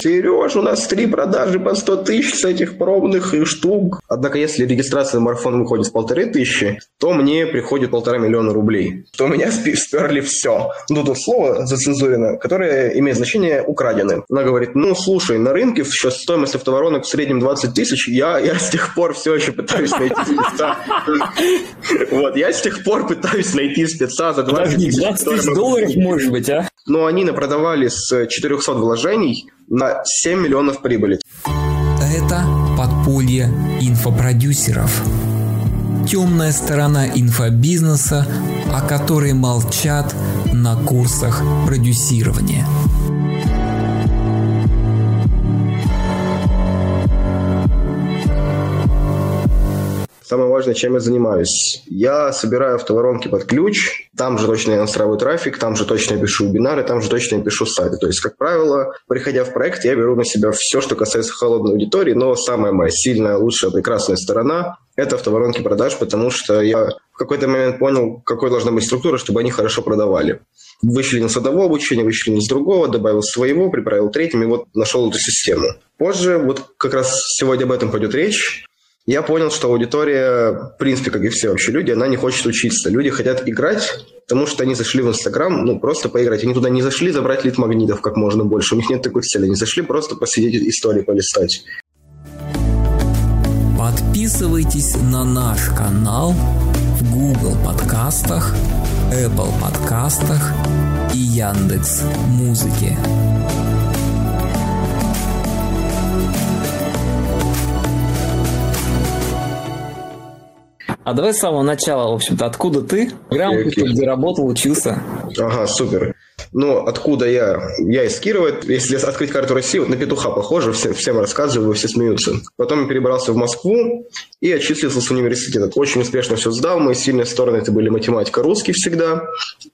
Сереж, у нас три продажи по 100 тысяч с этих пробных штук. Однако, если регистрация на марафон выходит в полторы тысячи, то мне приходит полтора миллиона рублей. То у меня сперли все. Ну, тут слово зацензурено, которое имеет значение украдены. Она говорит, ну, слушай, на рынке сейчас стоимость автоворонок в среднем 20 тысяч, я, я с тех пор все еще пытаюсь найти спеца. Вот, я с тех пор пытаюсь найти спеца за 20 тысяч. 20 тысяч долларов, может быть, а? Но они напродавали с 400 вложений на 7 миллионов прибыли. Это подполье инфопродюсеров. Темная сторона инфобизнеса, о которой молчат на курсах продюсирования. Самое важное, чем я занимаюсь. Я собираю автоворонки под ключ, там же точно я настраиваю трафик, там же точно я пишу вебинары, там же точно я пишу сайты. То есть, как правило, приходя в проект, я беру на себя все, что касается холодной аудитории, но самая моя сильная, лучшая, прекрасная сторона – это автоворонки продаж, потому что я в какой-то момент понял, какой должна быть структура, чтобы они хорошо продавали. Вычленил с одного обучения, вычленил с другого, добавил своего, приправил третьим, и вот нашел эту систему. Позже, вот как раз сегодня об этом пойдет речь, я понял, что аудитория, в принципе, как и все вообще люди, она не хочет учиться. Люди хотят играть, потому что они зашли в Инстаграм, ну, просто поиграть. Они туда не зашли забрать лид магнитов как можно больше. У них нет такой цели. Они зашли просто посидеть истории полистать. Подписывайтесь на наш канал в Google подкастах, Apple подкастах и Яндекс Музыке. А давай с самого начала, в общем-то, откуда ты? Грамотно, okay, okay. где работал, учился? Ага, супер. Ну, откуда я? Я из Кирова. Если открыть карту России, вот на петуха похоже, все, всем рассказываю, все смеются. Потом я перебрался в Москву и отчислился с университета. Очень успешно все сдал. Мои сильные стороны это были математика, русский всегда.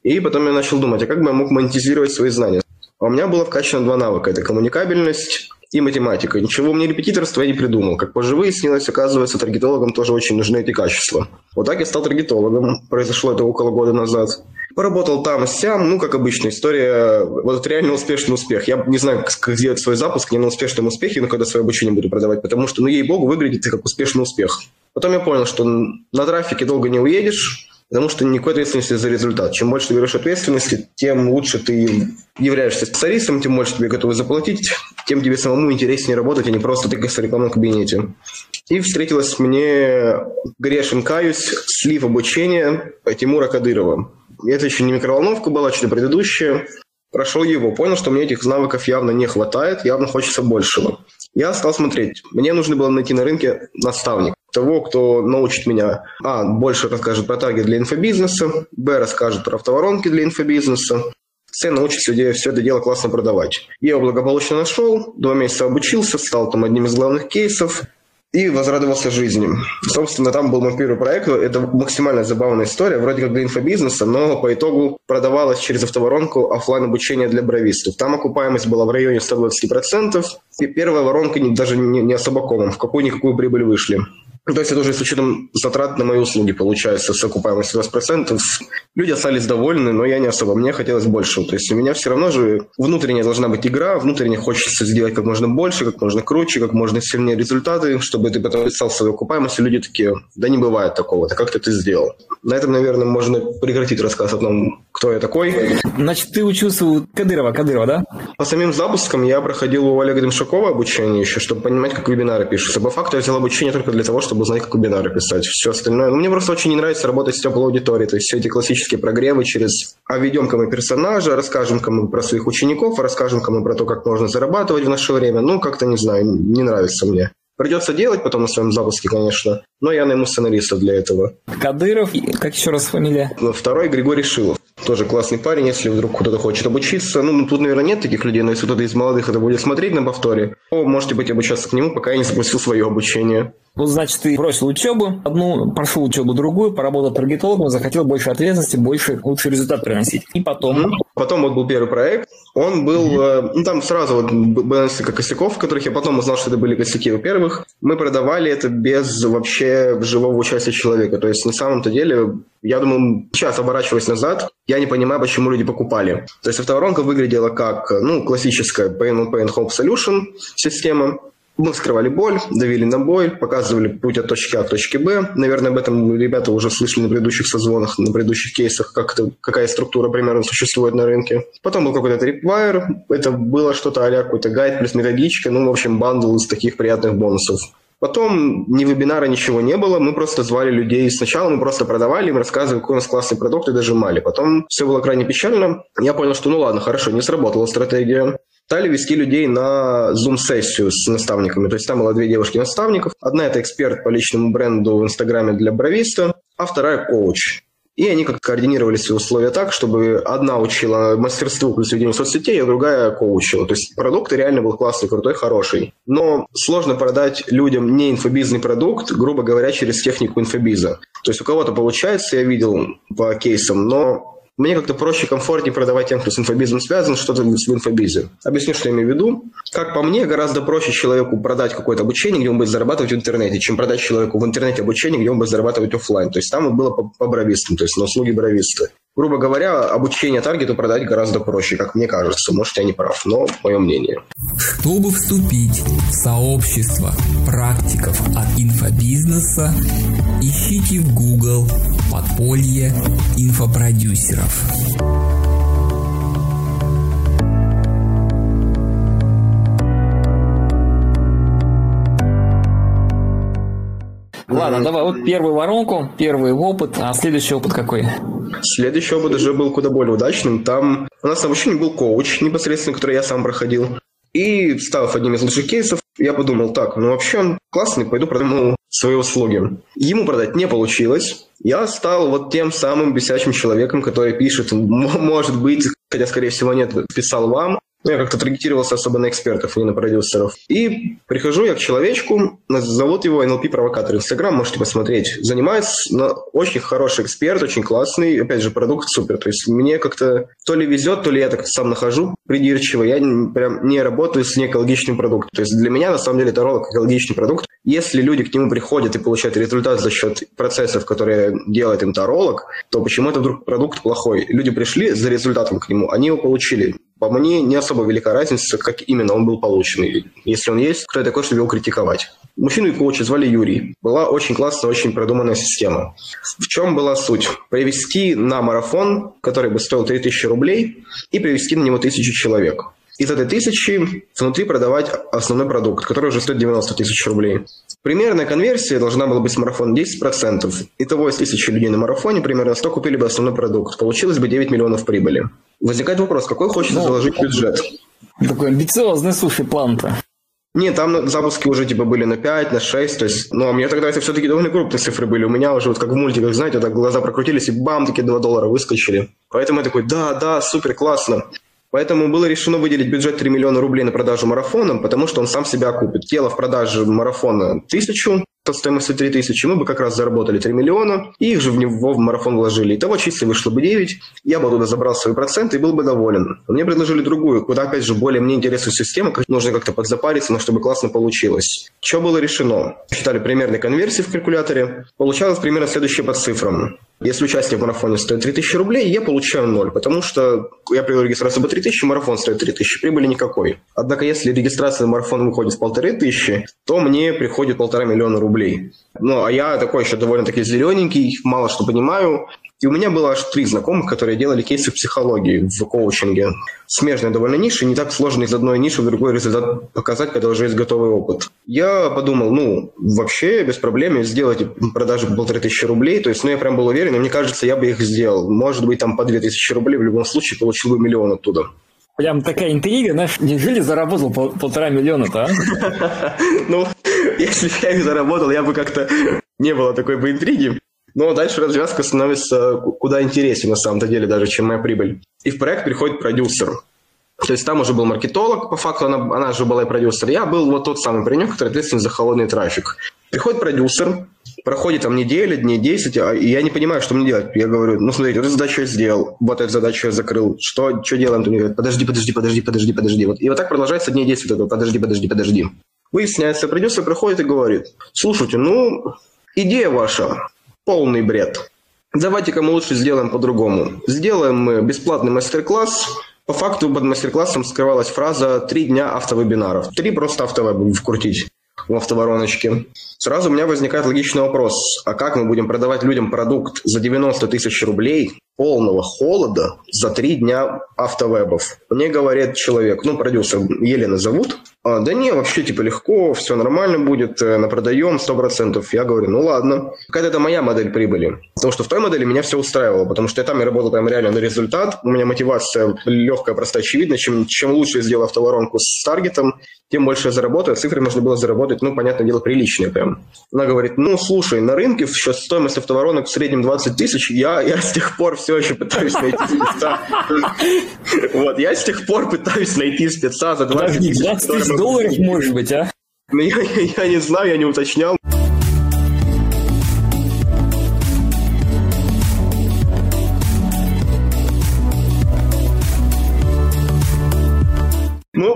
И потом я начал думать, а как бы я мог монетизировать свои знания? А у меня было вкачано два навыка. Это коммуникабельность и математика. Ничего мне репетиторства я не придумал. Как позже выяснилось, оказывается, таргетологам тоже очень нужны эти качества. Вот так я стал таргетологом. Произошло это около года назад. Поработал там сям, ну, как обычно, история, вот реально успешный успех. Я не знаю, как сделать свой запуск не на успешном успехе, но когда свое обучение буду продавать, потому что, ну, ей-богу, выглядит как успешный успех. Потом я понял, что на трафике долго не уедешь, потому что никакой ответственности за результат. Чем больше ты берешь ответственности, тем лучше ты являешься специалистом, тем больше тебе готовы заплатить, тем тебе самому интереснее работать, а не просто тыкаться в рекламном кабинете. И встретилась мне, грешен каюсь, слив обучения Тимура Кадырова. Это еще не микроволновка была, что-то предыдущее. Прошел его, понял, что мне этих навыков явно не хватает, явно хочется большего. Я стал смотреть. Мне нужно было найти на рынке наставник того, кто научит меня, а, больше расскажет про таргет для инфобизнеса, б, расскажет про автоворонки для инфобизнеса, с, научит людей все это дело классно продавать. Я его благополучно нашел, два месяца обучился, стал там одним из главных кейсов, и возрадовался жизни. Собственно, там был мой первый проект. Это максимально забавная история, вроде как для инфобизнеса, но по итогу продавалась через автоворонку офлайн обучение для бровистов. Там окупаемость была в районе 120%, и первая воронка даже не, не особо комом, в какую-никакую прибыль вышли. Ну, то есть это уже с учетом затрат на мои услуги получается с окупаемостью 20%. Люди остались довольны, но я не особо. Мне хотелось больше. То есть у меня все равно же внутренняя должна быть игра, внутренне хочется сделать как можно больше, как можно круче, как можно сильнее результаты, чтобы ты потом стал свою окупаемость, и люди такие, да не бывает такого, то как ты это сделал? На этом, наверное, можно прекратить рассказ о том, кто я такой. Значит, ты учился у Кадырова, Кадырова, да? По самим запускам я проходил у Олега Демшакова обучение еще, чтобы понимать, как вебинары пишутся. По факту я взял обучение только для того, чтобы чтобы узнать, как вебинары писать. Все остальное. Ну, мне просто очень не нравится работать с теплой аудиторией. То есть все эти классические прогревы через а ведем-ка мы персонажа, расскажем-ка мы про своих учеников, расскажем-ка мы про то, как можно зарабатывать в наше время. Ну, как-то, не знаю, не нравится мне. Придется делать потом на своем запуске, конечно, но я найму сценариста для этого. Кадыров, как еще раз фамилия? Второй Григорий Шилов. Тоже классный парень, если вдруг кто-то хочет обучиться. Ну, тут, наверное, нет таких людей, но если кто-то из молодых это будет смотреть на повторе, то можете быть обучаться к нему, пока я не запустил свое обучение. Вот, значит, ты бросил учебу, одну, прошел учебу другую, поработал таргетологом, захотел больше ответственности, больше лучший результат приносить. И потом... Потом вот был первый проект. Он был... Mm-hmm. Ну, там сразу вот было несколько косяков, которых я потом узнал, что это были косяки. Во-первых, мы продавали это без вообще живого участия человека. То есть на самом-то деле, я думаю, сейчас оборачиваясь назад, я не понимаю, почему люди покупали. То есть автоворонка выглядела как ну, классическая Pay on Pay and Home Solution система, мы скрывали боль, давили на боль, показывали путь от точки А к точке Б. Наверное, об этом ребята уже слышали на предыдущих созвонах, на предыдущих кейсах, как это, какая структура примерно существует на рынке. Потом был какой-то tripwire, это было что-то а какой-то гайд плюс методичка, ну, в общем, бандл из таких приятных бонусов. Потом ни вебинара, ничего не было, мы просто звали людей. Сначала мы просто продавали, им рассказывали, какой у нас классный продукт, и дожимали. Потом все было крайне печально. Я понял, что ну ладно, хорошо, не сработала стратегия стали вести людей на Zoom-сессию с наставниками. То есть там было две девушки-наставников. Одна – это эксперт по личному бренду в Инстаграме для бровиста, а вторая – коуч. И они как координировали свои условия так, чтобы одна учила мастерству плюс ведению соцсетей, а другая коучила. То есть продукт реально был классный, крутой, хороший. Но сложно продать людям не инфобизный продукт, грубо говоря, через технику инфобиза. То есть у кого-то получается, я видел по кейсам, но мне как-то проще, комфортнее продавать тем, кто с инфобизом связан, что-то в инфобизе. Объясню, что я имею в виду. Как по мне, гораздо проще человеку продать какое-то обучение, где он будет зарабатывать в интернете, чем продать человеку в интернете обучение, где он будет зарабатывать офлайн. То есть там было по, по бровистам, то есть на услуги бровиста. Грубо говоря, обучение таргету продать гораздо проще, как мне кажется. Может, я не прав, но мое мнение. Чтобы вступить в сообщество практиков от инфобизнеса, ищите в Google подполье инфопродюсеров. Ладно, давай, вот первую воронку, первый опыт, а следующий опыт какой? Следующий опыт уже был куда более удачным. Там у нас на обучении был коуч непосредственно, который я сам проходил. И став одним из лучших кейсов, я подумал, так, ну вообще он классный, пойду продам свои услуги. Ему продать не получилось. Я стал вот тем самым бесячим человеком, который пишет, может быть, хотя, скорее всего, нет, писал вам, ну, я как-то таргетировался особо на экспертов, а не на продюсеров. И прихожу я к человечку, зовут его NLP-провокатор Инстаграм, можете посмотреть. Занимается но очень хороший эксперт, очень классный, опять же, продукт супер. То есть мне как-то то ли везет, то ли я так сам нахожу придирчиво. Я прям не работаю с неэкологичным продуктом. То есть для меня, на самом деле, это ролик экологичный продукт. Если люди к нему приходят и получают результат за счет процессов, которые делает им таролог, то почему это вдруг продукт плохой? Люди пришли за результатом к нему, они его получили. По мне, не особо велика разница, как именно он был получен. Если он есть, кто я такой, чтобы его критиковать? Мужчину и коуча звали Юрий. Была очень классная, очень продуманная система. В чем была суть? Привести на марафон, который бы стоил 3000 рублей, и привести на него тысячу человек. Из этой тысячи внутри продавать основной продукт, который уже стоит 90 тысяч рублей. Примерная конверсия должна была быть с марафона 10%. Итого из тысячи людей на марафоне примерно 100 купили бы основной продукт. Получилось бы 9 миллионов прибыли. Возникает вопрос, какой хочется ну, заложить бюджет? Такой амбициозный, слушай, план-то. Нет, там запуски уже типа были на 5, на 6, то есть, ну, а мне тогда это все-таки довольно крупные цифры были. У меня уже вот как в мультиках, знаете, так глаза прокрутились и бам, такие 2 доллара выскочили. Поэтому я такой, да, да, супер, классно. Поэтому было решено выделить бюджет 3 миллиона рублей на продажу марафона, потому что он сам себя окупит. Тело в продаже марафона тысячу, по стоимости 3 тысячи, мы бы как раз заработали 3 миллиона, и их же в него в марафон вложили. Итого чисто вышло бы 9, я бы туда забрал свои проценты и был бы доволен. Мне предложили другую, куда, опять же, более мне интересную систему, как нужно как-то подзапариться, но чтобы классно получилось. Что было решено? Считали примерные конверсии в калькуляторе. Получалось примерно следующее по цифрам. Если участие в марафоне стоит 3000 рублей, я получаю ноль, потому что я привел регистрацию по 3000, марафон стоит 3000, прибыли никакой. Однако, если регистрация на марафон выходит в полторы тысячи, то мне приходит полтора миллиона рублей. Ну, а я такой еще довольно-таки зелененький, мало что понимаю. И у меня было аж три знакомых, которые делали кейсы в психологии, в коучинге. Смежная довольно ниша, не так сложно из одной ниши в другой результат показать, когда уже есть готовый опыт. Я подумал, ну, вообще без проблем сделать продажи по полторы тысячи рублей. То есть, ну, я прям был уверен, и мне кажется, я бы их сделал. Может быть, там по две тысячи рублей в любом случае получил бы миллион оттуда. Прям такая интрига, знаешь, неужели заработал пол, полтора миллиона-то, а? Ну, если бы я их заработал, я бы как-то... Не было такой бы интриги. Но дальше развязка становится куда интереснее, на самом-то деле, даже, чем моя прибыль. И в проект приходит продюсер. То есть там уже был маркетолог, по факту она, она же была и продюсер. Я был вот тот самый паренек, который ответственен за холодный трафик. Приходит продюсер, проходит там неделя, дней 10, а и я не понимаю, что мне делать. Я говорю, ну смотрите, эту задачу я сделал, вот эту задачу я закрыл, что, что делаем? Он говорит, подожди, подожди, подожди, подожди, подожди. Вот. И вот так продолжается дней 10 вот этого, подожди, подожди, подожди. Выясняется, продюсер приходит и говорит, слушайте, ну, идея ваша, полный бред. Давайте-ка мы лучше сделаем по-другому. Сделаем мы бесплатный мастер-класс, по факту под мастер-классом скрывалась фраза «три дня автовебинаров». Три просто автовеба вкрутить в автовороночке. Сразу у меня возникает логичный вопрос. А как мы будем продавать людям продукт за 90 тысяч рублей, полного холода, за три дня автовебов? Мне говорит человек, ну, продюсер, Елена зовут. А, да не, вообще, типа, легко, все нормально будет, э, на продаем 100%. Я говорю, ну ладно. Какая-то это моя модель прибыли. Потому что в той модели меня все устраивало, потому что я там и работал прям реально на результат. У меня мотивация легкая, простая, очевидна. Чем, чем лучше я сделал автоворонку с таргетом, тем больше я заработаю. Цифры можно было заработать, ну, понятное дело, приличные прям. Она говорит, ну, слушай, на рынке сейчас стоимость автоворонок в среднем 20 тысяч, я, я с тех пор все еще пытаюсь найти спеца. Вот, я с тех пор пытаюсь найти спеца за 20 тысяч. 20 тысяч долларов, может быть, а? Ну, я, я, я не знаю, я не уточнял.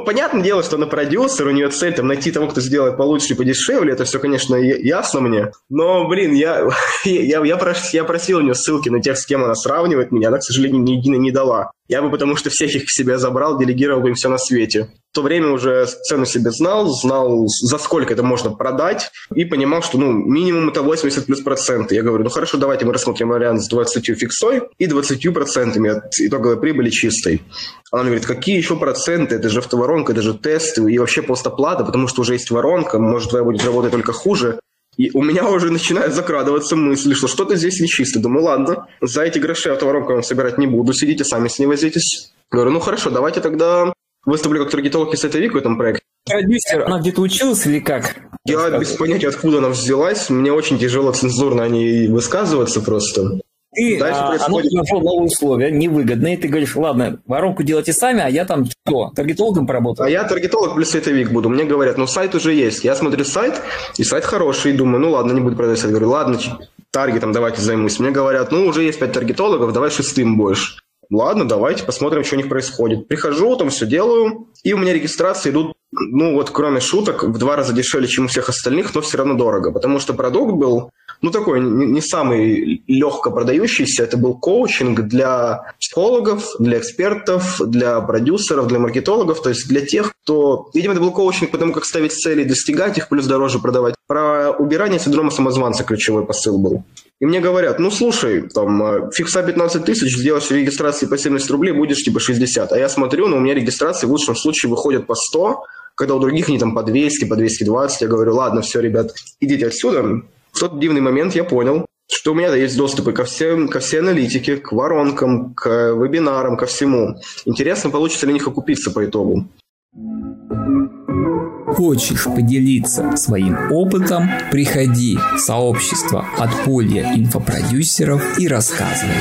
Понятное дело, что она продюсер, у нее цель там найти того, кто сделает получше и подешевле. Это все, конечно, ясно мне. Но, блин, я, я, я, прос, я просил у нее ссылки на тех, с кем она сравнивает меня. Она, к сожалению, ни единой не дала. Я бы потому что всех их к себе забрал, делегировал бы им все на свете. То время уже цену себе знал, знал, за сколько это можно продать, и понимал, что ну, минимум это 80 плюс проценты. Я говорю, ну хорошо, давайте мы рассмотрим вариант с 20 фиксой и 20 процентами от итоговой прибыли чистой. Она говорит, какие еще проценты? Это же автоворонка, это же тесты и вообще просто плата, потому что уже есть воронка, может, твоя будет работать только хуже. И у меня уже начинает закрадываться мысль, что что-то здесь нечисто. Думаю, ладно, за эти гроши автоворонку я вам собирать не буду, сидите сами с ней возитесь. Говорю, ну хорошо, давайте тогда выступлю как таргетолог и сайтовик в этом проекте. Продюсер, она где-то училась или как? Я без понятия, откуда она взялась. Мне очень тяжело цензурно о ней высказываться просто. Ты, Дальше а, происходит... оно предложило новые условия, невыгодные, ты говоришь, ладно, воронку делайте сами, а я там что, таргетологом поработаю? А я таргетолог плюс сайтовик буду. Мне говорят, ну сайт уже есть. Я смотрю сайт, и сайт хороший, думаю, ну ладно, не буду продавать сайт. Говорю, ладно, таргетом давайте займусь. Мне говорят, ну уже есть пять таргетологов, давай шестым будешь. Ладно, давайте посмотрим, что у них происходит. Прихожу, там все делаю, и у меня регистрации идут, ну вот кроме шуток, в два раза дешевле, чем у всех остальных, но все равно дорого, потому что продукт был ну, такой не, не самый легко продающийся. Это был коучинг для психологов, для экспертов, для продюсеров, для маркетологов, то есть для тех, кто... Видимо, это был коучинг по тому, как ставить цели, достигать их, плюс дороже продавать. Про убирание синдрома самозванца ключевой посыл был. И мне говорят, ну, слушай, там, э, фикса 15 тысяч, сделаешь регистрации по 70 рублей, будешь типа 60. А я смотрю, ну, у меня регистрации в лучшем случае выходят по 100, когда у других они там по 200, по 220. Я говорю, ладно, все, ребят, идите отсюда, в тот дивный момент я понял, что у меня есть доступы ко, всем, ко всей аналитике, к воронкам, к вебинарам, ко всему. Интересно, получится ли них окупиться по итогу. Хочешь поделиться своим опытом? Приходи в сообщество подполья инфопродюсеров и рассказывай.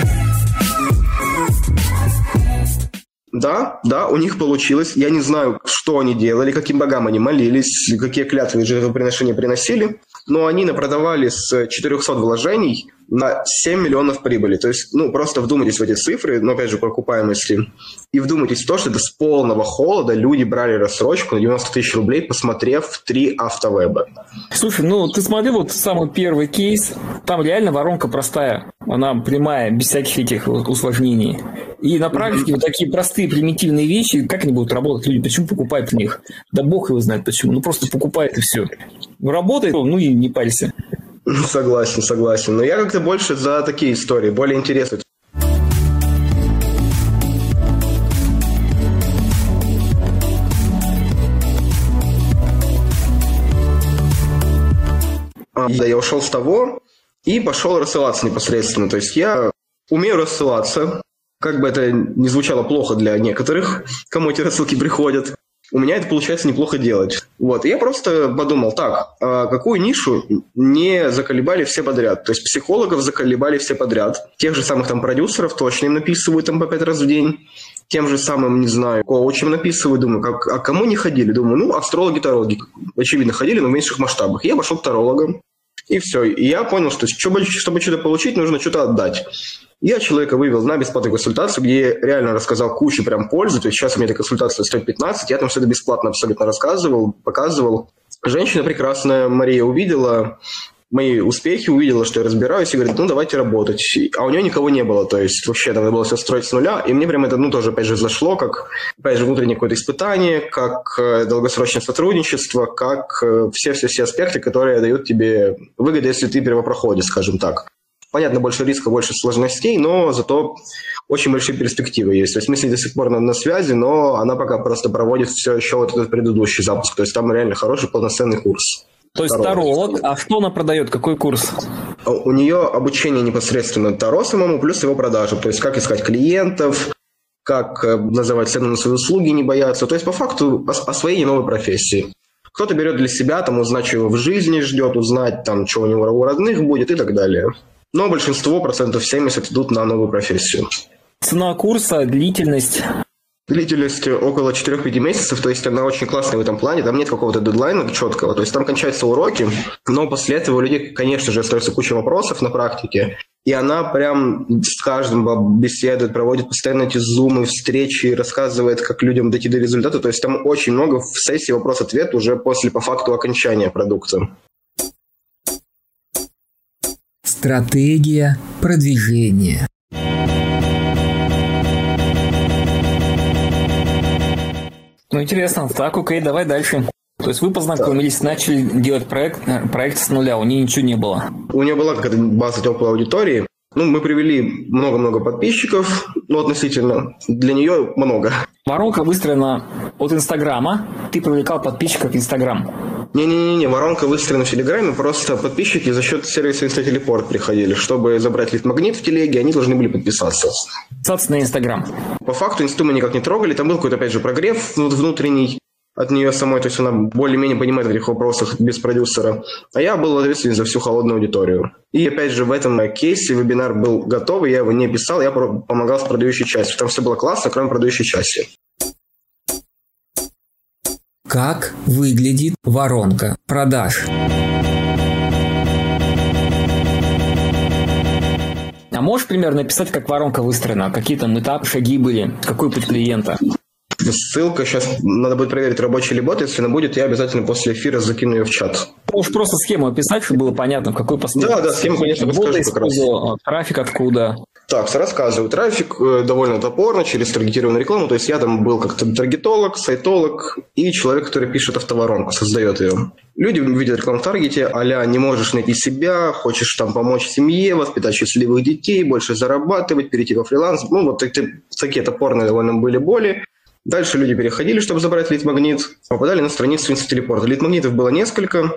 Да, да, у них получилось. Я не знаю, что они делали, каким богам они молились, какие клятвы и жертвоприношения приносили но они напродавали с 400 вложений на 7 миллионов прибыли. То есть, ну, просто вдумайтесь в эти цифры, но, опять же, по окупаемости, и вдумайтесь в то, что это с полного холода люди брали рассрочку на 90 тысяч рублей, посмотрев три автовеба. Слушай, ну, ты смотри, вот самый первый кейс, там реально воронка простая, она прямая, без всяких этих усложнений. И на практике вот такие простые, примитивные вещи, как они будут работать люди, почему покупают в них? Да бог его знает почему, ну просто покупает и все. Ну, работает, ну и не парься. Согласен, согласен. Но я как-то больше за такие истории, более интересные. Да, я ушел с того и пошел рассылаться непосредственно. То есть я умею рассылаться, как бы это ни звучало плохо для некоторых, кому эти рассылки приходят у меня это получается неплохо делать. Вот, и я просто подумал, так, а какую нишу не заколебали все подряд? То есть психологов заколебали все подряд. Тех же самых там продюсеров точно им написывают там по пять раз в день. тем же самым, не знаю, коучем написываю, думаю, как, а кому не ходили? Думаю, ну, астрологи, тарологи, очевидно, ходили, но в меньших масштабах. Я пошел к тарологам, и все. И я понял, что чтобы, чтобы что-то получить, нужно что-то отдать. Я человека вывел на бесплатную консультацию, где я реально рассказал кучу прям пользы. То есть сейчас у меня эта консультация стоит 15, я там все это бесплатно абсолютно рассказывал, показывал. Женщина прекрасная, Мария, увидела мои успехи, увидела, что я разбираюсь, и говорит, ну, давайте работать. А у нее никого не было, то есть вообще надо было все строить с нуля, и мне прям это, ну, тоже, опять же, зашло, как, опять же, внутреннее какое-то испытание, как э, долгосрочное сотрудничество, как э, все-все-все аспекты, которые дают тебе выгоды, если ты первопроходец, скажем так. Понятно, больше риска, больше сложностей, но зато очень большие перспективы есть. То есть мы с ней до сих пор на, на связи, но она пока просто проводит все еще вот этот предыдущий запуск. То есть там реально хороший полноценный курс. То есть таролог, а что она продает, какой курс? У нее обучение непосредственно Таро самому, плюс его продажи. То есть как искать клиентов, как э, называть цену на свои услуги, не бояться. То есть по факту освоение новой профессии. Кто-то берет для себя, там, узнать, что его в жизни ждет, узнать, там, что у него у родных будет и так далее. Но большинство, процентов 70, идут на новую профессию. Цена курса, длительность? Длительность около 4-5 месяцев, то есть она очень классная в этом плане, там нет какого-то дедлайна четкого, то есть там кончаются уроки, но после этого у людей, конечно же, остается куча вопросов на практике, и она прям с каждым беседует, проводит постоянно эти зумы, встречи, рассказывает, как людям дойти до результата, то есть там очень много в сессии вопрос-ответ уже после, по факту, окончания продукта. Стратегия продвижения. Ну, интересно. Так, окей, давай дальше. То есть вы познакомились, да. начали делать проект, э, проект с нуля, у нее ничего не было. У нее была какая-то база теплой аудитории. Ну, мы привели много-много подписчиков, ну, относительно. Для нее много. Воронка выстроена от Инстаграма. Ты привлекал подписчиков в Инстаграм. Не-не-не, воронка выстроена в Телеграме, просто подписчики за счет сервиса Инстателепорт приходили. Чтобы забрать лид-магнит в телеге, они должны были подписаться. Подписаться на Инстаграм. По факту Инсту мы никак не трогали, там был какой-то, опять же, прогрев внутренний от нее самой, то есть она более-менее понимает в этих вопросах без продюсера. А я был ответственен за всю холодную аудиторию. И опять же в этом кейсе вебинар был готовый, я его не писал, я помогал с продающей частью. Там все было классно, кроме продающей части. Как выглядит воронка продаж? А можешь примерно написать, как воронка выстроена? Какие там этапы, шаги были? Какой путь клиента? Ссылка сейчас надо будет проверить, рабочий ли бот. Если она будет, я обязательно после эфира закину ее в чат. Можешь просто схему описать, чтобы было понятно, в какой последовательности. Да, да, схему, конечно, подскажу как раз. Трафик откуда? Так, рассказываю. Трафик э, довольно топорно, через таргетированную рекламу. То есть я там был как таргетолог, сайтолог и человек, который пишет автоворонку, создает ее. Люди видят рекламу в таргете, а не можешь найти себя, хочешь там помочь семье, воспитать счастливых детей, больше зарабатывать, перейти во фриланс. Ну, вот такие, такие топорные довольно были боли. Дальше люди переходили, чтобы забрать лид-магнит, попадали на страницу инстателепорта. Лид-магнитов было несколько.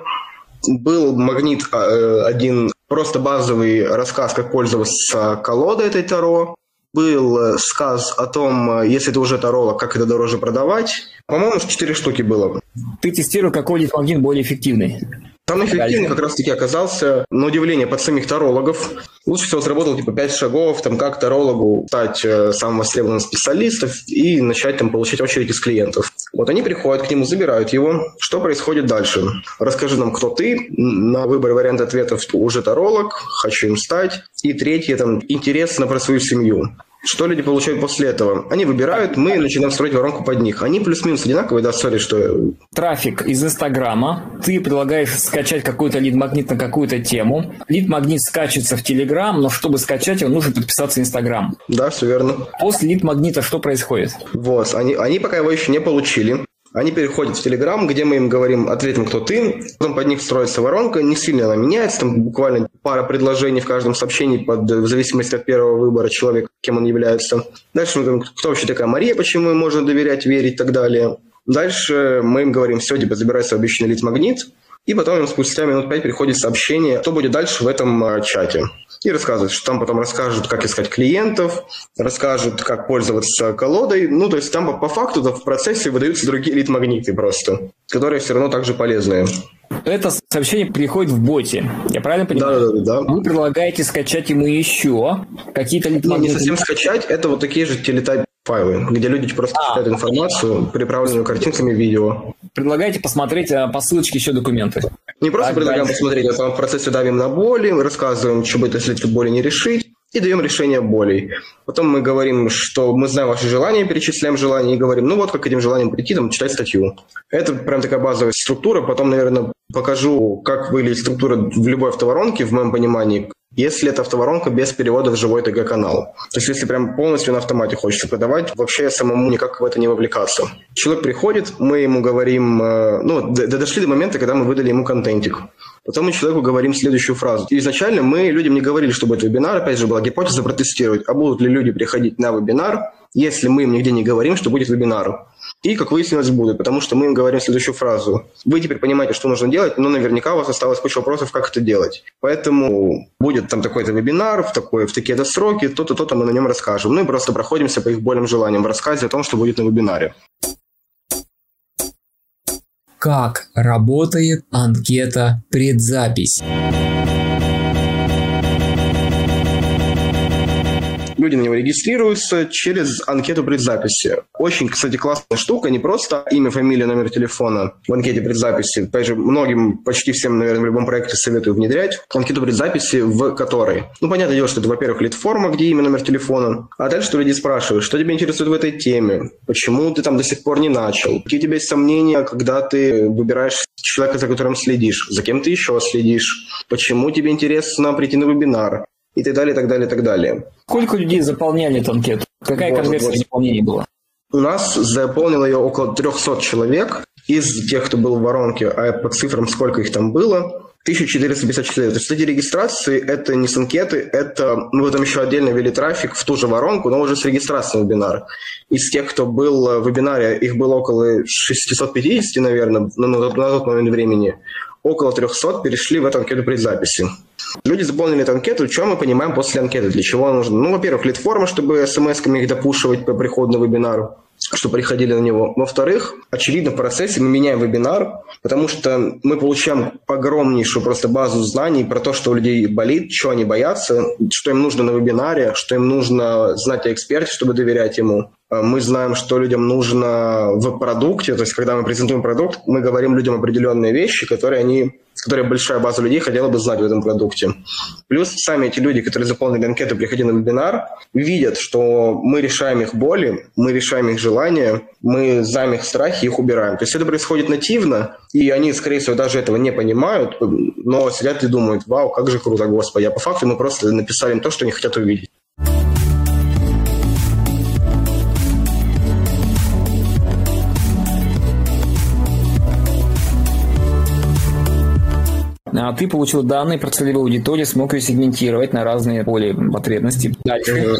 Был магнит э, один, просто базовый рассказ, как пользоваться колодой этой Таро. Был э, сказ о том, э, если это уже таролог, как это дороже продавать. По-моему, четыре штуки было. Ты тестировал, какой лид-магнит более эффективный? Там эффективный как раз-таки оказался, на удивление, под самих тарологов. Лучше всего сработал типа 5 шагов, там как тарологу стать э, самым востребованным специалистом и начать там получать очередь из клиентов. Вот они приходят к нему, забирают его. Что происходит дальше? Расскажи нам, кто ты. На выбор варианта ответов уже таролог, хочу им стать. И третье, там, интересно про свою семью. Что люди получают после этого? Они выбирают, мы начинаем строить воронку под них. Они плюс-минус одинаковые, да, сори, что... Трафик из Инстаграма. Ты предлагаешь скачать какой-то лид-магнит на какую-то тему. Лид-магнит скачется в Телеграм, но чтобы скачать его, нужно подписаться в Инстаграм. Да, все верно. После лид-магнита что происходит? Вот, они, они пока его еще не получили. Они переходят в Телеграм, где мы им говорим, ответим, кто ты. Потом под них строится воронка, не сильно она меняется, там буквально пара предложений в каждом сообщении под, в зависимости от первого выбора человека, кем он является. Дальше мы говорим, кто вообще такая Мария, почему им можно доверять, верить и так далее. Дальше мы им говорим, все, типа, забирай свой обещанный лид-магнит. И потом спустя минут пять приходит сообщение, что будет дальше в этом а, чате и рассказывают, что там потом расскажут, как искать клиентов, расскажут, как пользоваться колодой. Ну, то есть там по, факту в процессе выдаются другие лид-магниты просто, которые все равно также полезные. Это сообщение приходит в боте. Я правильно понимаю? Да, да, да. Вы предлагаете скачать ему еще какие-то лид-магниты? Не, не совсем скачать, это вот такие же телета файлы, где люди просто а. читают информацию, приправленную картинками, видео. Предлагаете посмотреть а, по ссылочке еще документы? Не просто а, предлагаем да. посмотреть, а там в процессе давим на боли, рассказываем, что будет, если эти боли не решить, и даем решение болей. Потом мы говорим, что мы знаем ваши желания, перечисляем желания и говорим, ну вот как этим желаниям прийти, там, читать статью. Это прям такая базовая структура. Потом, наверное, покажу, как выглядит структура в любой автоворонке, в моем понимании, если это автоворонка без перевода в живой ТГ-канал. То есть, если прям полностью на автомате хочется продавать, вообще самому никак в это не вовлекаться. Человек приходит, мы ему говорим, э, ну, дошли до момента, когда мы выдали ему контентик. Потом мы человеку говорим следующую фразу. Изначально мы людям не говорили, что будет вебинар, опять же, была гипотеза протестировать, а будут ли люди приходить на вебинар, если мы им нигде не говорим, что будет вебинар. И, как выяснилось, будут, потому что мы им говорим следующую фразу. Вы теперь понимаете, что нужно делать, но наверняка у вас осталось куча вопросов, как это делать. Поэтому будет там такой-то вебинар в, такой, в такие-то сроки, то-то, то-то мы на нем расскажем. Ну и просто проходимся по их болям желаниям в рассказе о том, что будет на вебинаре как работает анкета предзапись. Люди на него регистрируются через анкету предзаписи. Очень, кстати, классная штука, не просто имя, фамилия, номер телефона в анкете предзаписи. Опять же, многим, почти всем, наверное, в любом проекте советую внедрять анкету предзаписи, в которой, ну, понятное дело, что это, во-первых, лид-форма, где имя, номер телефона, а дальше ты людей спрашиваешь, что тебя интересует в этой теме, почему ты там до сих пор не начал, какие у тебя есть сомнения, когда ты выбираешь человека, за которым следишь, за кем ты еще следишь, почему тебе интересно прийти на вебинар, и так далее, и так далее, так далее. Сколько людей заполняли эту анкету? Какая вот, конверсия вот. заполнения была? У нас заполнило ее около 300 человек из тех, кто был в воронке, а по цифрам сколько их там было, 1454. То есть эти регистрации, это не с анкеты, это мы в этом еще отдельно ввели трафик в ту же воронку, но уже с регистрацией на вебинар. Из тех, кто был в вебинаре, их было около 650, наверное, на, на, на тот момент времени. Около 300 перешли в эту анкету предзаписи. Люди заполнили эту анкету, что мы понимаем после анкеты, для чего нужно. Ну, во-первых, лид-форма, чтобы смс-ками их допушивать по приходу на вебинар что приходили на него. Во-вторых, очевидно, в процессе мы меняем вебинар, потому что мы получаем огромнейшую просто базу знаний про то, что у людей болит, что они боятся, что им нужно на вебинаре, что им нужно знать о эксперте, чтобы доверять ему. Мы знаем, что людям нужно в продукте, то есть когда мы презентуем продукт, мы говорим людям определенные вещи, которые они которые большая база людей хотела бы знать в этом продукте. Плюс сами эти люди, которые заполнили анкету, приходя на вебинар, видят, что мы решаем их боли, мы решаем их желания, мы знаем их страхи, их убираем. То есть это происходит нативно, и они, скорее всего, даже этого не понимают, но сидят и думают, вау, как же круто, господи. А по факту мы просто написали им то, что они хотят увидеть. Ты получил данные про целевую аудиторию, смог ее сегментировать на разные поле потребностей. Дальше.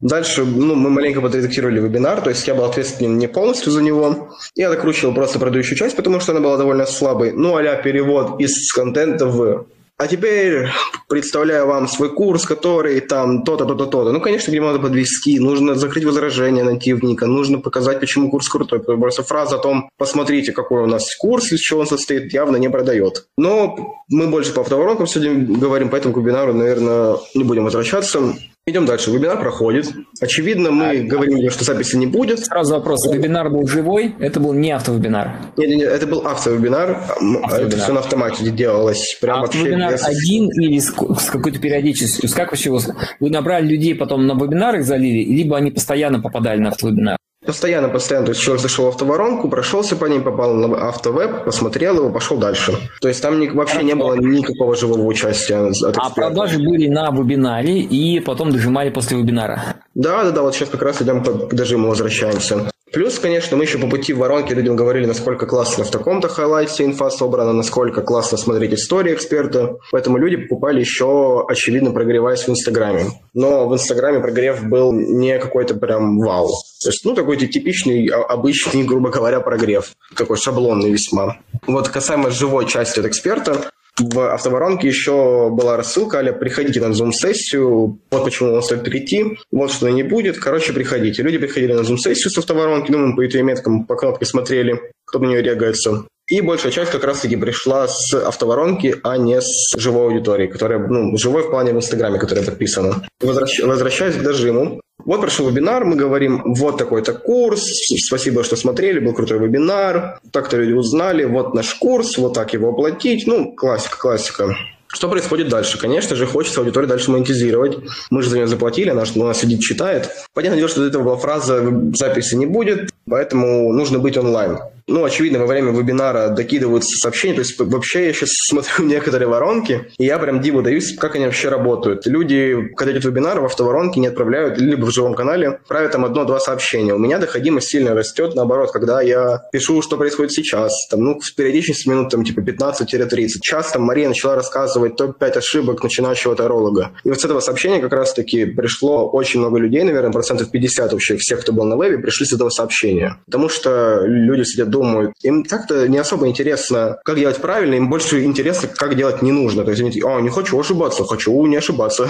Дальше ну, мы маленько подредактировали вебинар, то есть я был ответственен не полностью за него. Я докручивал просто продающую часть, потому что она была довольно слабой. Ну, а перевод из контента в а теперь представляю вам свой курс, который там то-то, то-то, то-то. Ну, конечно, к нему надо подвести, нужно закрыть возражение нативника, нужно показать, почему курс крутой. Просто фраза о том, посмотрите, какой у нас курс, из чего он состоит, явно не продает. Но мы больше по автоворонкам сегодня говорим, поэтому к вебинару, наверное, не будем возвращаться. Идем дальше. Вебинар проходит. Очевидно, мы а, говорим, что записи не будет. Сразу вопрос. Вебинар был живой? Это был не автовебинар? Нет, нет, нет это был автовебинар. автовебинар. Это все на автомате делалось. Прям автовебинар без... один или с, с какой-то периодичностью? Как вообще вы набрали людей, потом на вебинар их залили, либо они постоянно попадали на автовебинар? Постоянно, постоянно. То есть человек зашел в автоворонку, прошелся по ней, попал на автовеб, посмотрел его, пошел дальше. То есть там вообще не было никакого живого участия. А продажи были на вебинаре и потом дожимали после вебинара? Да, да, да. Вот сейчас как раз идем к дожиму, возвращаемся. Плюс, конечно, мы еще по пути в воронке людям говорили, насколько классно в таком-то хайлайте инфа собрана, насколько классно смотреть истории эксперта. Поэтому люди покупали еще, очевидно, прогреваясь в Инстаграме. Но в Инстаграме прогрев был не какой-то прям вау. То есть, ну, такой типичный, а, обычный, грубо говоря, прогрев. Такой шаблонный весьма. Вот касаемо живой части от эксперта, в автоворонке еще была рассылка, аля, приходите на Zoom-сессию, вот почему вам стоит прийти, вот что не будет, короче, приходите. Люди приходили на Zoom-сессию с автоворонки, ну, мы по ее меткам, по кнопке смотрели, кто на нее регается. И большая часть как раз-таки пришла с автоворонки, а не с живой аудитории, которая, ну, живой в плане в Инстаграме, которая подписана. Возвращ... Возвращаясь к дожиму, Вот прошел вебинар, мы говорим, вот такой-то курс, спасибо, что смотрели, был крутой вебинар, так-то люди узнали, вот наш курс, вот так его оплатить. Ну, классика, классика. Что происходит дальше? Конечно же, хочется аудиторию дальше монетизировать. Мы же за нее заплатили, она у нас сидит, читает. Понятное дело, что до этого была фраза «записи не будет», поэтому нужно быть онлайн ну, очевидно, во время вебинара докидываются сообщения. То есть вообще я сейчас смотрю некоторые воронки, и я прям диву даюсь, как они вообще работают. Люди, когда идут вебинар, в автоворонке не отправляют, либо в живом канале, правят там одно-два сообщения. У меня доходимость сильно растет, наоборот, когда я пишу, что происходит сейчас, там, ну, с периодичностью минут, там, типа 15-30. Час там Мария начала рассказывать топ-5 ошибок начинающего таролога. И вот с этого сообщения как раз-таки пришло очень много людей, наверное, процентов 50 вообще всех, кто был на вебе, пришли с этого сообщения. Потому что люди сидят думают. Им так-то не особо интересно, как делать правильно, им больше интересно, как делать не нужно. То есть они такие, а, не хочу ошибаться, хочу не ошибаться.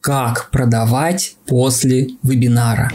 Как продавать после вебинара?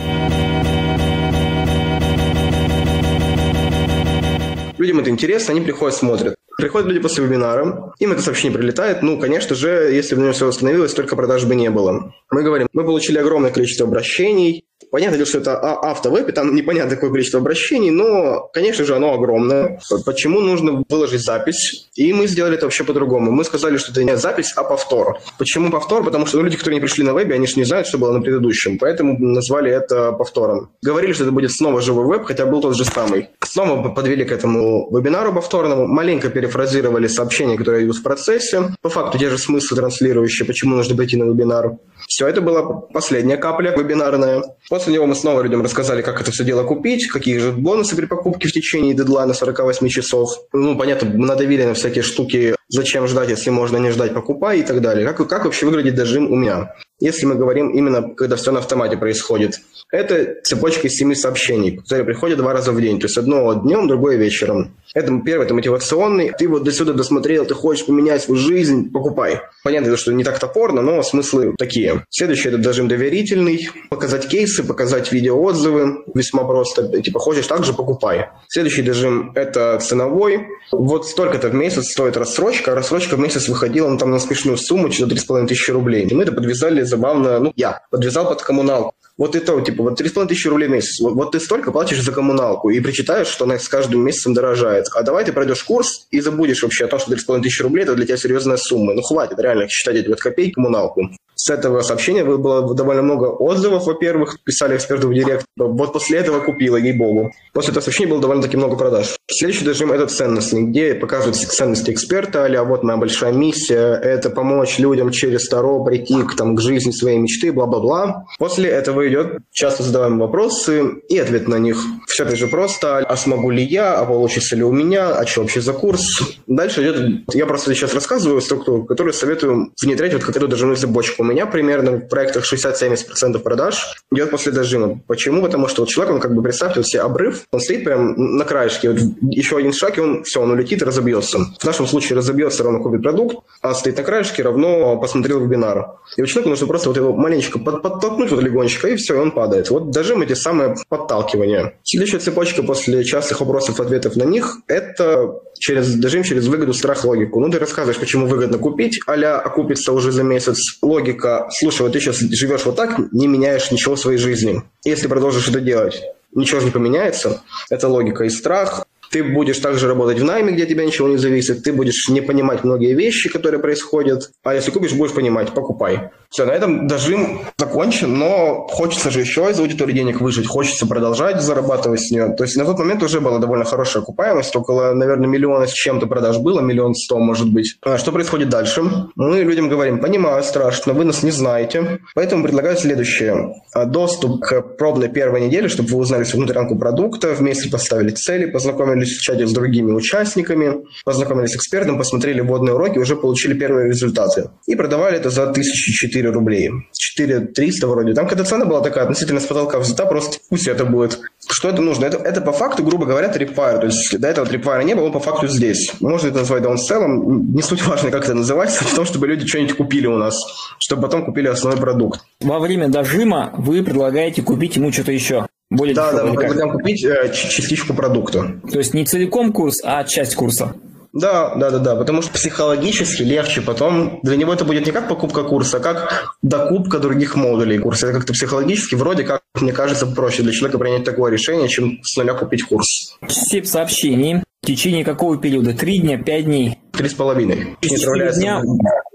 Людям это интересно, они приходят, смотрят. Приходят люди после вебинара, им это сообщение прилетает. Ну, конечно же, если бы у него все восстановилось, только продаж бы не было. Мы говорим, мы получили огромное количество обращений, Понятно, что это а, автовеб, и там непонятно какое количество обращений, но, конечно же, оно огромное. Почему нужно выложить запись? И мы сделали это вообще по-другому. Мы сказали, что это не запись, а повтор. Почему повтор? Потому что люди, которые не пришли на вебе, они же не знают, что было на предыдущем, поэтому назвали это повтором. Говорили, что это будет снова живой веб, хотя был тот же самый. Снова подвели к этому вебинару повторному, маленько перефразировали сообщения, которые идут в процессе. По факту те же смыслы транслирующие, почему нужно прийти на вебинар. Все, это была последняя капля вебинарная. После него мы снова людям рассказали, как это все дело купить, какие же бонусы при покупке в течение дедлайна 48 часов. Ну, понятно, мы надавили на всякие штуки, зачем ждать, если можно не ждать, покупай и так далее. Как, как вообще выглядит дожим у меня? Если мы говорим именно, когда все на автомате происходит. Это цепочка из семи сообщений, которые приходят два раза в день. То есть одно днем, другое вечером. Это первый, это мотивационный. Ты вот до сюда досмотрел, ты хочешь поменять свою жизнь, покупай. Понятно, что не так топорно, но смыслы такие. Следующий это дожим доверительный. Показать кейсы, показать видеоотзывы. Весьма просто. Типа, хочешь так же, покупай. Следующий дожим это ценовой. Вот столько-то в месяц стоит рассрочка. А рассрочка в месяц выходила ну, там на смешную сумму, что-то 3,5 тысячи рублей. И мы это подвязали забавно. Ну, я подвязал под коммуналку. Вот и то, типа, вот 3,5 тысячи рублей в месяц. Вот, вот ты столько платишь за коммуналку и причитаешь, что она с каждым месяцем дорожает. А давай ты пройдешь курс и забудешь вообще о том, что 3,5 тысячи рублей – это для тебя серьезная сумма. Ну, хватит реально считать эти вот копейки коммуналку. С этого сообщения было довольно много отзывов, во-первых, писали эксперты в директ. Вот после этого купила, ей-богу. После этого сообщения было довольно-таки много продаж. Следующий режим – это ценностный, где показывают ценности эксперта, а вот моя большая миссия – это помочь людям через Таро прийти к, там, к жизни своей мечты, бла-бла-бла. После этого идет часто задаваемые вопросы и ответ на них. Все это же просто, а смогу ли я, а получится ли у меня, а что вообще за курс. Дальше идет, я просто сейчас рассказываю структуру, которую советую внедрять вот как эту дожимную цепочку. У меня примерно в проектах 60-70% продаж идет после дожима. Почему? Потому что вот человек, он как бы, представьте, себе обрыв, он стоит прям на краешке, вот еще один шаг, и он все, он улетит и разобьется. В нашем случае разобьется, равно купит продукт, а стоит на краешке, равно посмотрел вебинар. И у человека нужно просто вот его маленечко под, подтолкнуть вот легонечко, и все, и он падает. Вот дожим эти самые подталкивания. Следующая цепочка после частых вопросов, ответов на них, это через дожим, через выгоду, страх, логику. Ну, ты рассказываешь, почему выгодно купить, а окупится уже за месяц. Логика, слушай, вот ты сейчас живешь вот так, не меняешь ничего в своей жизни. Если продолжишь это делать, ничего же не поменяется. Это логика и страх ты будешь также работать в найме, где тебя ничего не зависит, ты будешь не понимать многие вещи, которые происходят, а если купишь, будешь понимать, покупай. Все, на этом дожим закончен, но хочется же еще из аудитории денег выжить, хочется продолжать зарабатывать с нее. То есть на тот момент уже была довольно хорошая окупаемость, около, наверное, миллиона с чем-то продаж было, миллион сто, может быть. А что происходит дальше? Мы людям говорим, понимаю, страшно, вы нас не знаете, поэтому предлагаю следующее. Доступ к пробной первой неделе, чтобы вы узнали всю внутрянку продукта, вместе поставили цели, познакомились в чате с другими участниками, познакомились с экспертом, посмотрели вводные уроки, уже получили первые результаты. И продавали это за 1004 4 рублей. 4 300 вроде. Там когда цена была такая относительно с потолка взята, просто пусть это будет. Что это нужно? Это, это по факту, грубо говоря, трипвайр. То есть до этого трипвайра не было, он по факту здесь. Можно это назвать даунселлом. Не суть важно, как это называется. В том, чтобы люди что-нибудь купили у нас, чтобы потом купили основной продукт. Во время дожима вы предлагаете купить ему что-то еще. Более да, да, мы предлагаем купить э, частичку продукта. То есть не целиком курс, а часть курса. Да, да, да, да, потому что психологически легче потом, для него это будет не как покупка курса, а как докупка других модулей курса. Это как-то психологически вроде как, мне кажется, проще для человека принять такое решение, чем с нуля купить курс. Сеть сообщений в течение какого периода? Три дня, пять дней? Три с половиной. Четыре дня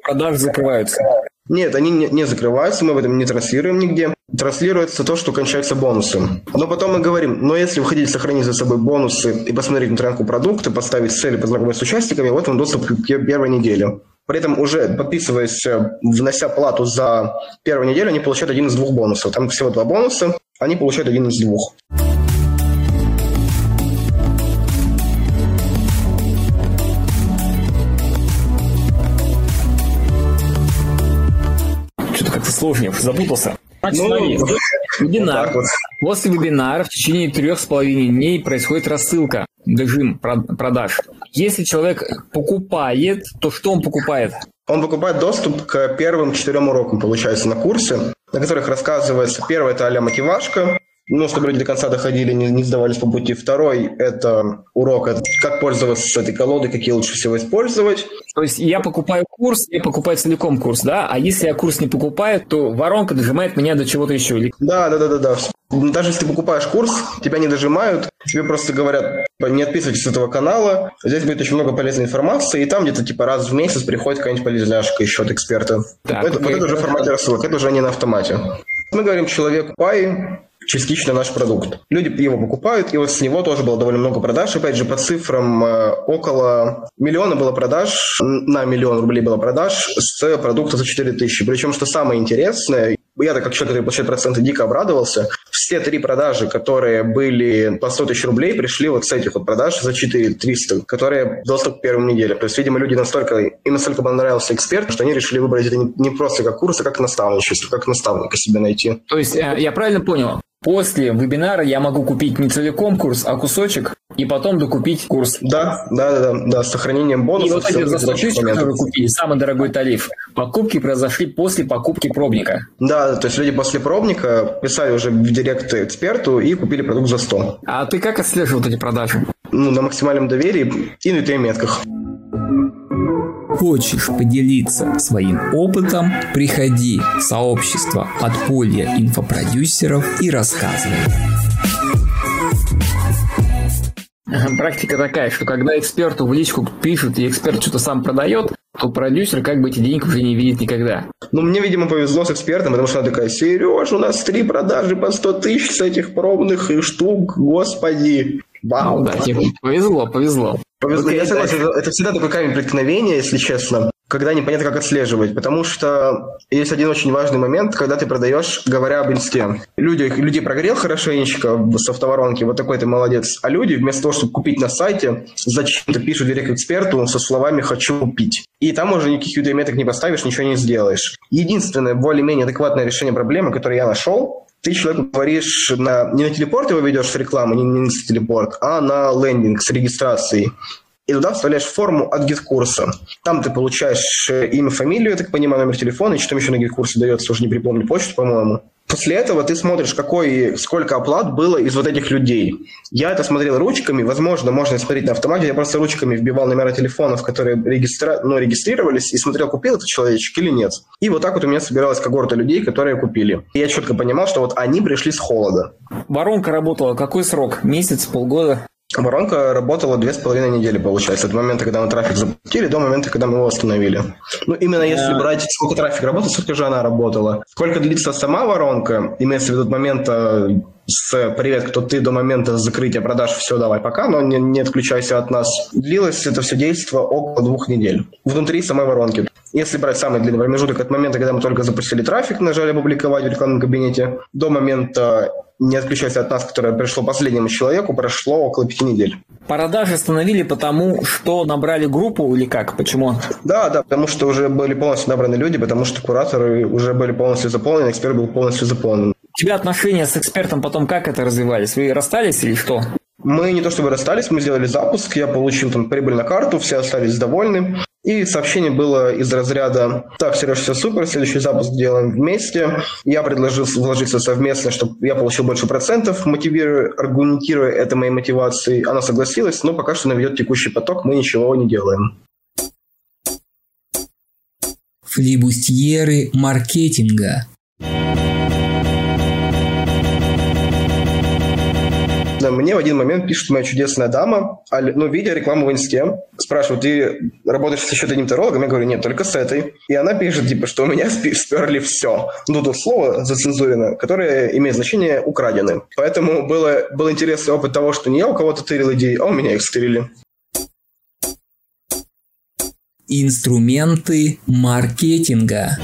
продажи закрываются. Нет, они не, закрываются, мы в этом не транслируем нигде. Транслируется то, что кончаются бонусы. Но потом мы говорим, но если вы хотите сохранить за собой бонусы и посмотреть на тренку продукта, поставить цели, познакомиться с участниками, вот вам доступ к первой неделе. При этом уже подписываясь, э, внося плату за первую неделю, они получают один из двух бонусов. Там всего два бонуса, они получают один из двух. Сложнее, запутался. Значит, ну, смотри, вебинар. Вот После вебинара в течение трех с половиной дней происходит рассылка, режим продаж. Если человек покупает, то что он покупает? Он покупает доступ к первым четырем урокам, получается, на курсе, на которых рассказывается, первое – это а мотивашка, ну, чтобы люди до конца доходили, не, не сдавались по пути. Второй – это урок, это как пользоваться этой колодой, какие лучше всего использовать. То есть я покупаю курс, я покупаю целиком курс, да? А если я курс не покупаю, то воронка дожимает меня до чего-то еще. Да, да, да, да, да. Даже если ты покупаешь курс, тебя не дожимают, тебе просто говорят, не отписывайтесь с этого канала, здесь будет очень много полезной информации, и там где-то типа раз в месяц приходит какая-нибудь полезняшка еще от эксперта. Так, это, вот это уже в формате рассылок, это уже не на автомате. Мы говорим человеку пай, частично наш продукт. Люди его покупают, и вот с него тоже было довольно много продаж. Опять же, по цифрам э, около миллиона было продаж, на миллион рублей было продаж с продукта за 4 тысячи. Причем, что самое интересное, я так как человек, который получает проценты, дико обрадовался. Все три продажи, которые были по 100 тысяч рублей, пришли вот с этих вот продаж за 4 300, которые доступ к первым неделям. То есть, видимо, люди настолько, им настолько понравился эксперт, что они решили выбрать это не просто как курс, а как наставничество, как наставника себе найти. То есть, э, я правильно понял, После вебинара я могу купить не целиком курс, а кусочек, и потом докупить курс. Да, да, да, да, да с сохранением бонусов. И вот эти за 100 тысяч, которые купили, самый дорогой тариф, покупки произошли после покупки пробника. Да, то есть люди после пробника писали уже в директ эксперту и купили продукт за 100. А ты как отслеживал эти продажи? Ну, на максимальном доверии и на метках. Хочешь поделиться своим опытом? Приходи в сообщество подполья инфопродюсеров и рассказывай. Практика такая, что когда эксперту в личку пишут, и эксперт что-то сам продает, то продюсер как бы эти деньги уже не видит никогда. Ну, мне, видимо, повезло с экспертом, потому что она такая, Сереж, у нас три продажи по 100 тысяч с этих пробных штук, господи. Вау. Ну, да, типа, повезло, повезло. Повезло. Я согласен, это, всегда такой камень преткновения, если честно, когда непонятно, как отслеживать. Потому что есть один очень важный момент, когда ты продаешь, говоря об инсте. Люди, люди прогрел хорошенечко с автоворонки, вот такой ты молодец. А люди вместо того, чтобы купить на сайте, зачем-то пишут директ эксперту со словами «хочу купить». И там уже никаких UTM-меток не поставишь, ничего не сделаешь. Единственное более-менее адекватное решение проблемы, которое я нашел, ты человеку говоришь, на, не на телепорт его ведешь с рекламы, не, не на телепорт, а на лендинг с регистрацией. И туда вставляешь форму от GetCourse а. Там ты получаешь э, имя, фамилию, я так понимаю, номер телефона, и что там еще на гид-курсе дается, уже не припомню, почту, по-моему. После этого ты смотришь, какой, сколько оплат было из вот этих людей. Я это смотрел ручками, возможно, можно смотреть на автомате. Я просто ручками вбивал номера телефонов, которые регистра... ну, регистрировались, и смотрел, купил этот человечек или нет. И вот так вот у меня собиралась когорта людей, которые купили. И я четко понимал, что вот они пришли с холода. Воронка работала какой срок? Месяц, полгода? Воронка работала две с половиной недели, получается, от момента, когда мы трафик запустили, до момента, когда мы его остановили. Ну, именно если брать, сколько трафик работал, сколько же она работала. Сколько длится сама воронка, имеется в виду от момента с «Привет, кто ты?» до момента закрытия продаж «Все, давай, пока», но не, не отключайся от нас. Длилось это все действие около двух недель внутри самой воронки. Если брать самый длинный промежуток от момента, когда мы только запустили трафик, нажали «Опубликовать» в рекламном кабинете, до момента не отключайся от нас, которое пришло последнему человеку, прошло около пяти недель. Продажи остановили потому, что набрали группу или как? Почему? Да, да, потому что уже были полностью набраны люди, потому что кураторы уже были полностью заполнены, эксперт был полностью заполнен. У тебя отношения с экспертом потом как это развивались? Вы расстались или что? Мы не то чтобы расстались, мы сделали запуск, я получил там прибыль на карту, все остались довольны. И сообщение было из разряда «Так, Сереж, все супер, следующий запуск делаем вместе». Я предложил вложиться совместно, чтобы я получил больше процентов, мотивируя, аргументируя это моей мотивацией. Она согласилась, но пока что наведет текущий поток, мы ничего не делаем. Флибустьеры маркетинга. Мне в один момент пишет моя чудесная дама, ну, видя рекламу в инсте, спрашивает, ты работаешь с еще одним тарологом? Я говорю, нет, только с этой. И она пишет, типа, что у меня сперли все. Ну, тут слово зацензурено, которое имеет значение украдены. Поэтому было, был интересный опыт того, что не я у кого-то тырил идеи, а у меня их стырили. Инструменты маркетинга.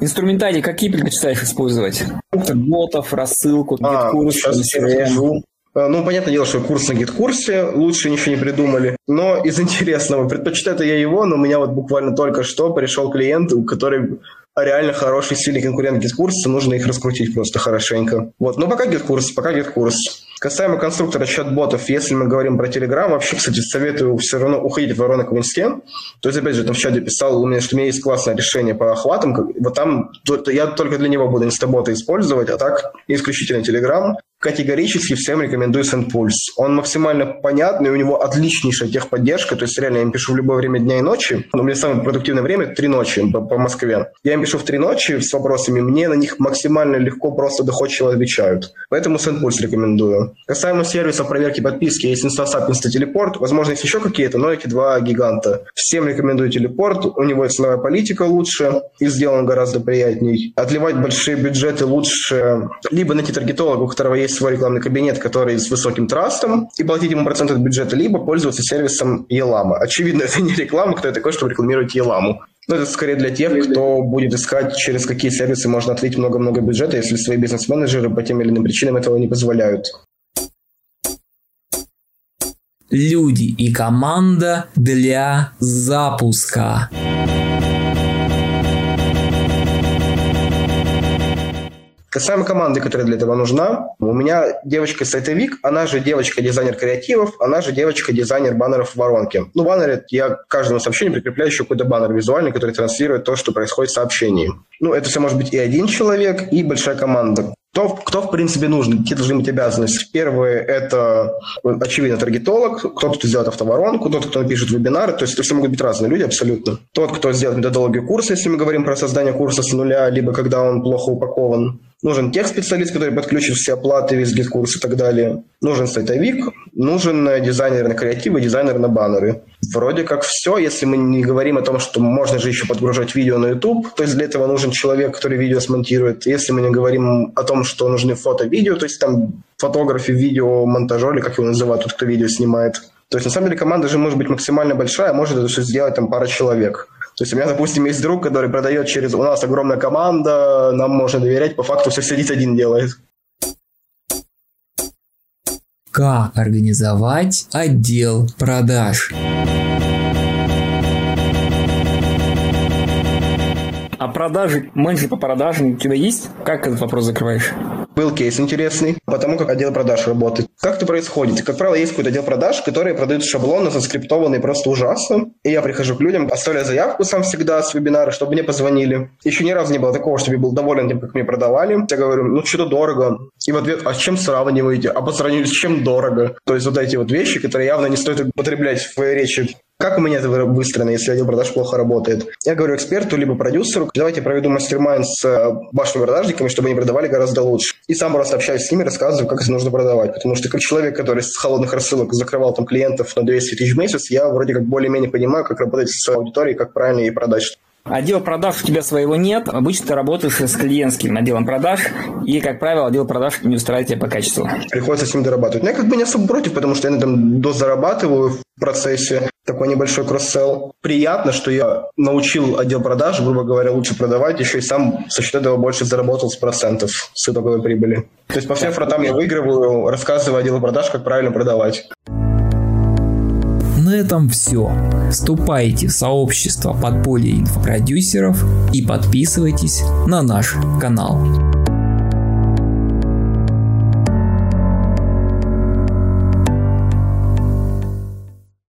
Инструментарий какие предпочитаешь использовать? Ботов, рассылку, а, курс CRM. А, ну, понятное дело, что курс на GetCourse е, лучше ничего не придумали. Но из интересного, предпочитаю я его, но у меня вот буквально только что пришел клиент, у который реально хороший, сильный конкурент GetCourse а, нужно их раскрутить просто хорошенько. Вот, но пока GetCourse, пока GetCourse. Касаемо конструктора чат-ботов, если мы говорим про Telegram, вообще, кстати, советую все равно уходить в воронок в инсте. То есть, опять же, там в чате писал, у меня, что у меня есть классное решение по охватам. Вот там то, то я только для него буду инстабота использовать, а так исключительно Telegram. Категорически всем рекомендую SendPulse. Он максимально понятный, у него отличнейшая техподдержка, то есть реально я им пишу в любое время дня и ночи. У меня самое продуктивное время – три ночи по, по Москве. Я им пишу в три ночи с вопросами, мне на них максимально легко, просто доходчиво отвечают. Поэтому SendPulse рекомендую. Касаемо сервисов проверки подписки, есть InstaSap, InstaTeleport. Возможно, есть еще какие-то, но эти два гиганта. Всем рекомендую телепорт. У него и ценовая политика лучше, и сделан гораздо приятней. Отливать большие бюджеты лучше либо найти таргетолога, у которого есть есть свой рекламный кабинет, который с высоким трастом, и платить ему процент от бюджета, либо пользоваться сервисом Елама. Очевидно, это не реклама, кто я такой, чтобы рекламировать Еламу. Но это скорее для тех, кто будет искать, через какие сервисы можно отлить много-много бюджета, если свои бизнес-менеджеры по тем или иным причинам этого не позволяют. Люди и команда для запуска. Касаемо команды, которая для этого нужна, у меня девочка-сайтовик, она же девочка-дизайнер креативов, она же девочка-дизайнер баннеров в воронке. Ну, баннеры, я каждому сообщению прикрепляю еще какой-то баннер визуальный, который транслирует то, что происходит в сообщении. Ну, это все может быть и один человек, и большая команда. Кто, кто, в принципе, нужен? Какие должны быть обязанности? Первое – это, очевидно, таргетолог, кто-то, кто сделает автоворонку, тот, кто напишет вебинары, то есть это все могут быть разные люди абсолютно. Тот, кто сделает методологию курса, если мы говорим про создание курса с нуля, либо когда он плохо упакован. Нужен тех-специалист, который подключит все оплаты, весь GetCourse и так далее. Нужен сайтовик, нужен дизайнер на креативы, дизайнер на баннеры. Вроде как все, если мы не говорим о том, что можно же еще подгружать видео на YouTube, то есть для этого нужен человек, который видео смонтирует. Если мы не говорим о том, что нужны фото-видео, то есть там фотографы, видео, монтажер, или как его называют, тот, кто видео снимает. То есть, на самом деле, команда же может быть максимально большая, может это все сделать там пара человек. То есть у меня, допустим, есть друг, который продает через... У нас огромная команда, нам можно доверять, по факту все сидит один делает. Как организовать отдел продаж? А продажи, менеджер по продажам у тебя есть? Как этот вопрос закрываешь? Был кейс интересный, потому как отдел продаж работает. Как это происходит? Как правило, есть какой-то отдел продаж, которые продают шаблоны, заскриптованные просто ужасно. И я прихожу к людям, оставляю заявку сам всегда с вебинара, чтобы мне позвонили. Еще ни разу не было такого, чтобы я был доволен тем, как мне продавали. Я говорю, ну что-то дорого. И в ответ, а с чем сравниваете? А по сравнению с чем дорого? То есть вот эти вот вещи, которые явно не стоит употреблять в речи как у меня это выстроено, если отдел продаж плохо работает? Я говорю эксперту, либо продюсеру, давайте проведу мастер-майн с э, вашими продажниками, чтобы они продавали гораздо лучше. И сам просто общаюсь с ними, рассказываю, как это нужно продавать. Потому что как человек, который с холодных рассылок закрывал там клиентов на 200 тысяч в месяц, я вроде как более-менее понимаю, как работать с аудиторией, как правильно ей продать. Отдел продаж у тебя своего нет. Обычно ты работаешь с клиентским отделом продаж, и, как правило, отдел продаж не устраивает тебя по качеству. Приходится с ним дорабатывать. Но я как бы не особо против, потому что я на этом дозарабатываю в процессе такой небольшой кросс-селл. Приятно, что я научил отдел продаж, грубо говоря, лучше продавать, еще и сам со счет этого больше заработал с процентов с итоговой прибыли. То есть по всем фронтам я выигрываю, рассказываю отделу продаж, как правильно продавать на этом все. Вступайте в сообщество подполья инфопродюсеров и подписывайтесь на наш канал.